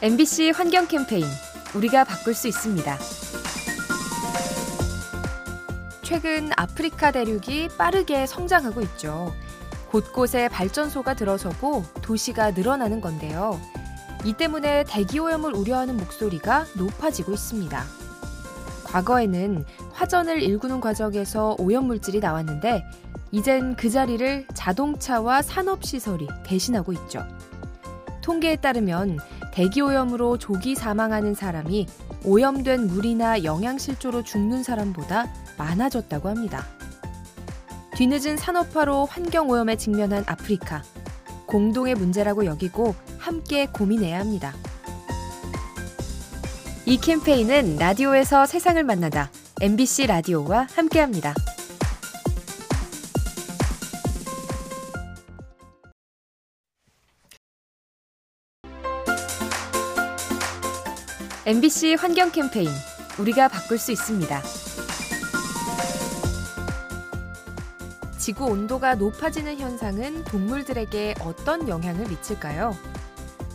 MBC 환경 캠페인 우리가 바꿀 수 있습니다. 최근 아프리카 대륙이 빠르게 성장하고 있죠. 곳곳에 발전소가 들어서고 도시가 늘어나는 건데요. 이 때문에 대기오염을 우려하는 목소리가 높아지고 있습니다. 과거에는 화전을 일구는 과정에서 오염물질이 나왔는데 이젠 그 자리를 자동차와 산업시설이 대신하고 있죠. 통계에 따르면 대기오염으로 조기 사망하는 사람이 오염된 물이나 영양실조로 죽는 사람보다 많아졌다고 합니다. 뒤늦은 산업화로 환경오염에 직면한 아프리카. 공동의 문제라고 여기고 함께 고민해야 합니다. 이 캠페인은 라디오에서 세상을 만나다 MBC 라디오와 함께합니다. MBC 환경 캠페인 우리가 바꿀 수 있습니다. 지구 온도가 높아지는 현상은 동물들에게 어떤 영향을 미칠까요?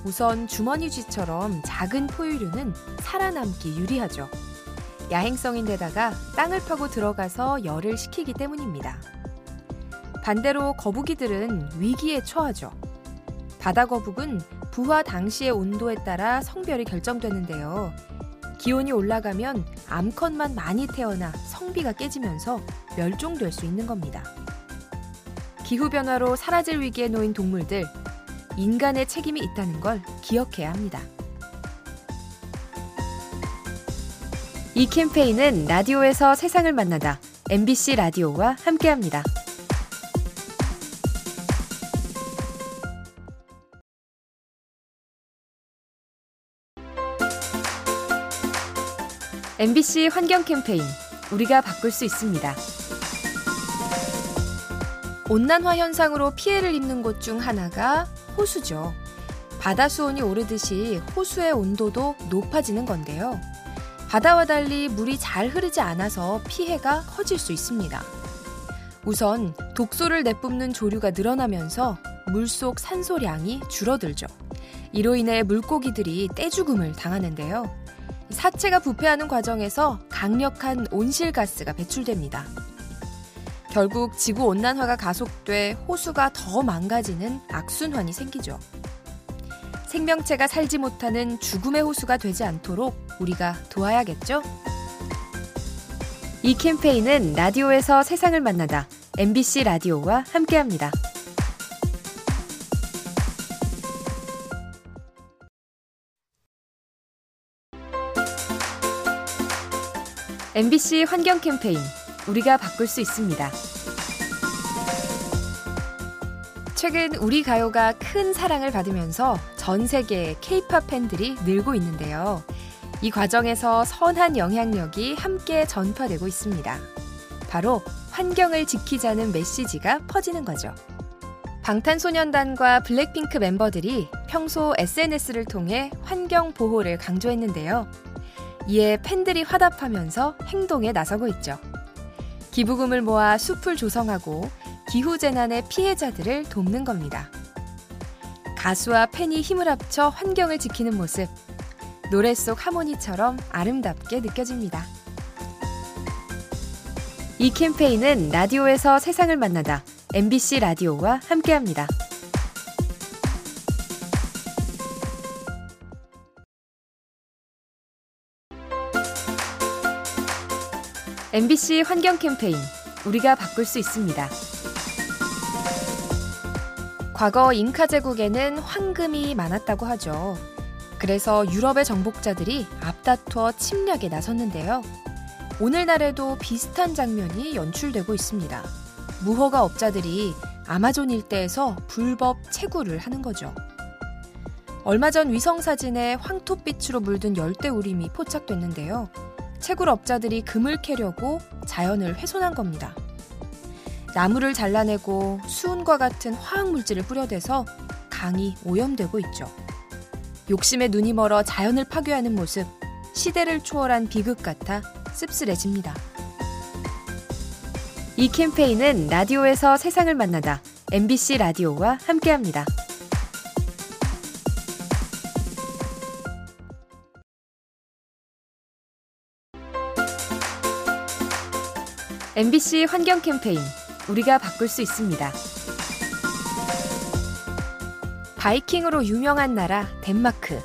우선 주머니 쥐처럼 작은 포유류는 살아남기 유리하죠. 야행성인데다가 땅을 파고 들어가서 열을 식히기 때문입니다. 반대로 거북이들은 위기에 처하죠. 바다 거북은 부화 당시의 온도에 따라 성별이 결정되는데요. 기온이 올라가면 암컷만 많이 태어나 성비가 깨지면서 멸종될 수 있는 겁니다. 기후변화로 사라질 위기에 놓인 동물들, 인간의 책임이 있다는 걸 기억해야 합니다. 이 캠페인은 라디오에서 세상을 만나다 MBC 라디오와 함께합니다. MBC 환경 캠페인 우리가 바꿀 수 있습니다. 온난화 현상으로 피해를 입는 곳 중 하나가 호수죠. 바다 수온이 오르듯이 호수의 온도도 높아지는 건데요. 바다와 달리 물이 잘 흐르지 않아서 피해가 커질 수 있습니다. 우선 독소를 내뿜는 조류가 늘어나면서 물속 산소량이 줄어들죠. 이로 인해 물고기들이 떼죽음을 당하는데요. 사체가 부패하는 과정에서 강력한 온실가스가 배출됩니다. 결국 지구 온난화가 가속돼 호수가 더 망가지는 악순환이 생기죠. 생명체가 살지 못하는 죽음의 호수가 되지 않도록 우리가 도와야겠죠? 이 캠페인은 라디오에서 세상을 만나다 MBC 라디오와 함께합니다. MBC 환경 캠페인 우리가 바꿀 수 있습니다. 최근 우리 가요가 큰 사랑을 받으면서 전 세계 케이팝 팬들이 늘고 있는데요. 이 과정에서 선한 영향력이 함께 전파되고 있습니다. 바로 환경을 지키자는 메시지가 퍼지는 거죠. 방탄소년단과 블랙핑크 멤버들이 평소 SNS를 통해 환경 보호를 강조했는데요. 이에 팬들이 화답하면서 행동에 나서고 있죠. 기부금을 모아 숲을 조성하고 기후재난의 피해자들을 돕는 겁니다. 가수와 팬이 힘을 합쳐 환경을 지키는 모습, 노래 속 하모니처럼 아름답게 느껴집니다. 이 캠페인은 라디오에서 세상을 만나다 MBC 라디오와 함께합니다. MBC 환경 캠페인 우리가 바꿀 수 있습니다. 과거 잉카 제국에는 황금이 많았다고 하죠. 그래서 유럽의 정복자들이 앞다투어 침략에 나섰는데요. 오늘날에도 비슷한 장면이 연출되고 있습니다. 무허가 업자들이 아마존 일대에서 불법 채굴을 하는 거죠. 얼마 전 위성 사진에 황토빛으로 물든 열대우림이 포착됐는데요. 채굴업자들이 금을 캐려고 자연을 훼손한 겁니다. 나무를 잘라내고 수은과 같은 화학물질을 뿌려대서 강이 오염되고 있죠. 욕심에 눈이 멀어 자연을 파괴하는 모습, 시대를 초월한 비극 같아 씁쓸해집니다. 이 캠페인은 라디오에서 세상을 만나다 MBC 라디오와 함께합니다. MBC 환경 캠페인 우리가 바꿀 수 있습니다. 바이킹으로 유명한 나라 덴마크.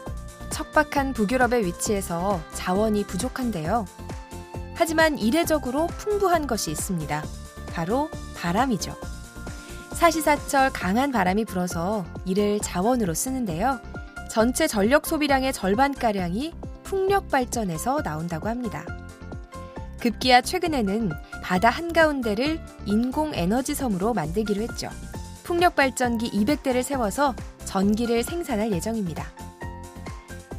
척박한 북유럽의 위치해서 자원이 부족한데요. 하지만 이례적으로 풍부한 것이 있습니다. 바로 바람이죠. 사시사철 강한 바람이 불어서 이를 자원으로 쓰는데요. 전체 전력 소비량의 절반가량이 풍력 발전에서 나온다고 합니다. 급기야 최근에는 바다 한가운데를 인공 에너지 섬으로 만들기로 했죠. 풍력 발전기 200대를 세워서 전기를 생산할 예정입니다.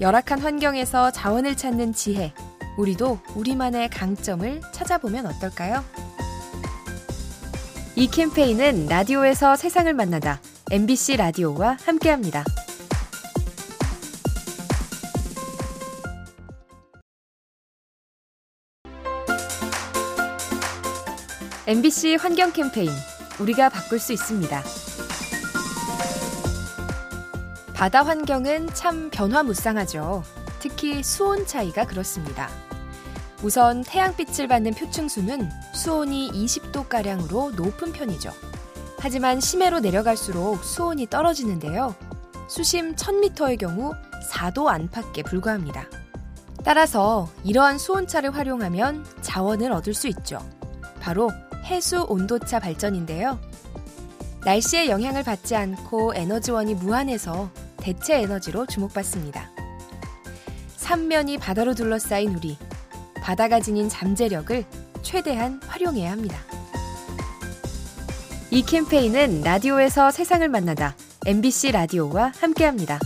열악한 환경에서 자원을 찾는 지혜, 우리도 우리만의 강점을 찾아보면 어떨까요? 이 캠페인은 라디오에서 세상을 만나다 MBC 라디오와 함께합니다. MBC 환경 캠페인 우리가 바꿀 수 있습니다. 바다 환경은 참 변화무쌍하죠. 특히 수온 차이가 그렇습니다. 우선 태양빛을 받는 표층수는 수온이 20도가량으로 높은 편이죠. 하지만 심해로 내려갈수록 수온이 떨어지는데요. 수심 1000m의 경우 4도 안팎에 불과합니다. 따라서 이러한 수온차를 활용하면 자원을 얻을 수 있죠. 바로 해수 온도차 발전인데요. 날씨의 영향을 받지 않고 에너지원이 무한해서 대체 에너지로 주목받습니다. 삼면이 바다로 둘러싸인 우리, 바다가 지닌 잠재력을 최대한 활용해야 합니다. 이 캠페인은 라디오에서 세상을 만나다 MBC 라디오와 함께합니다.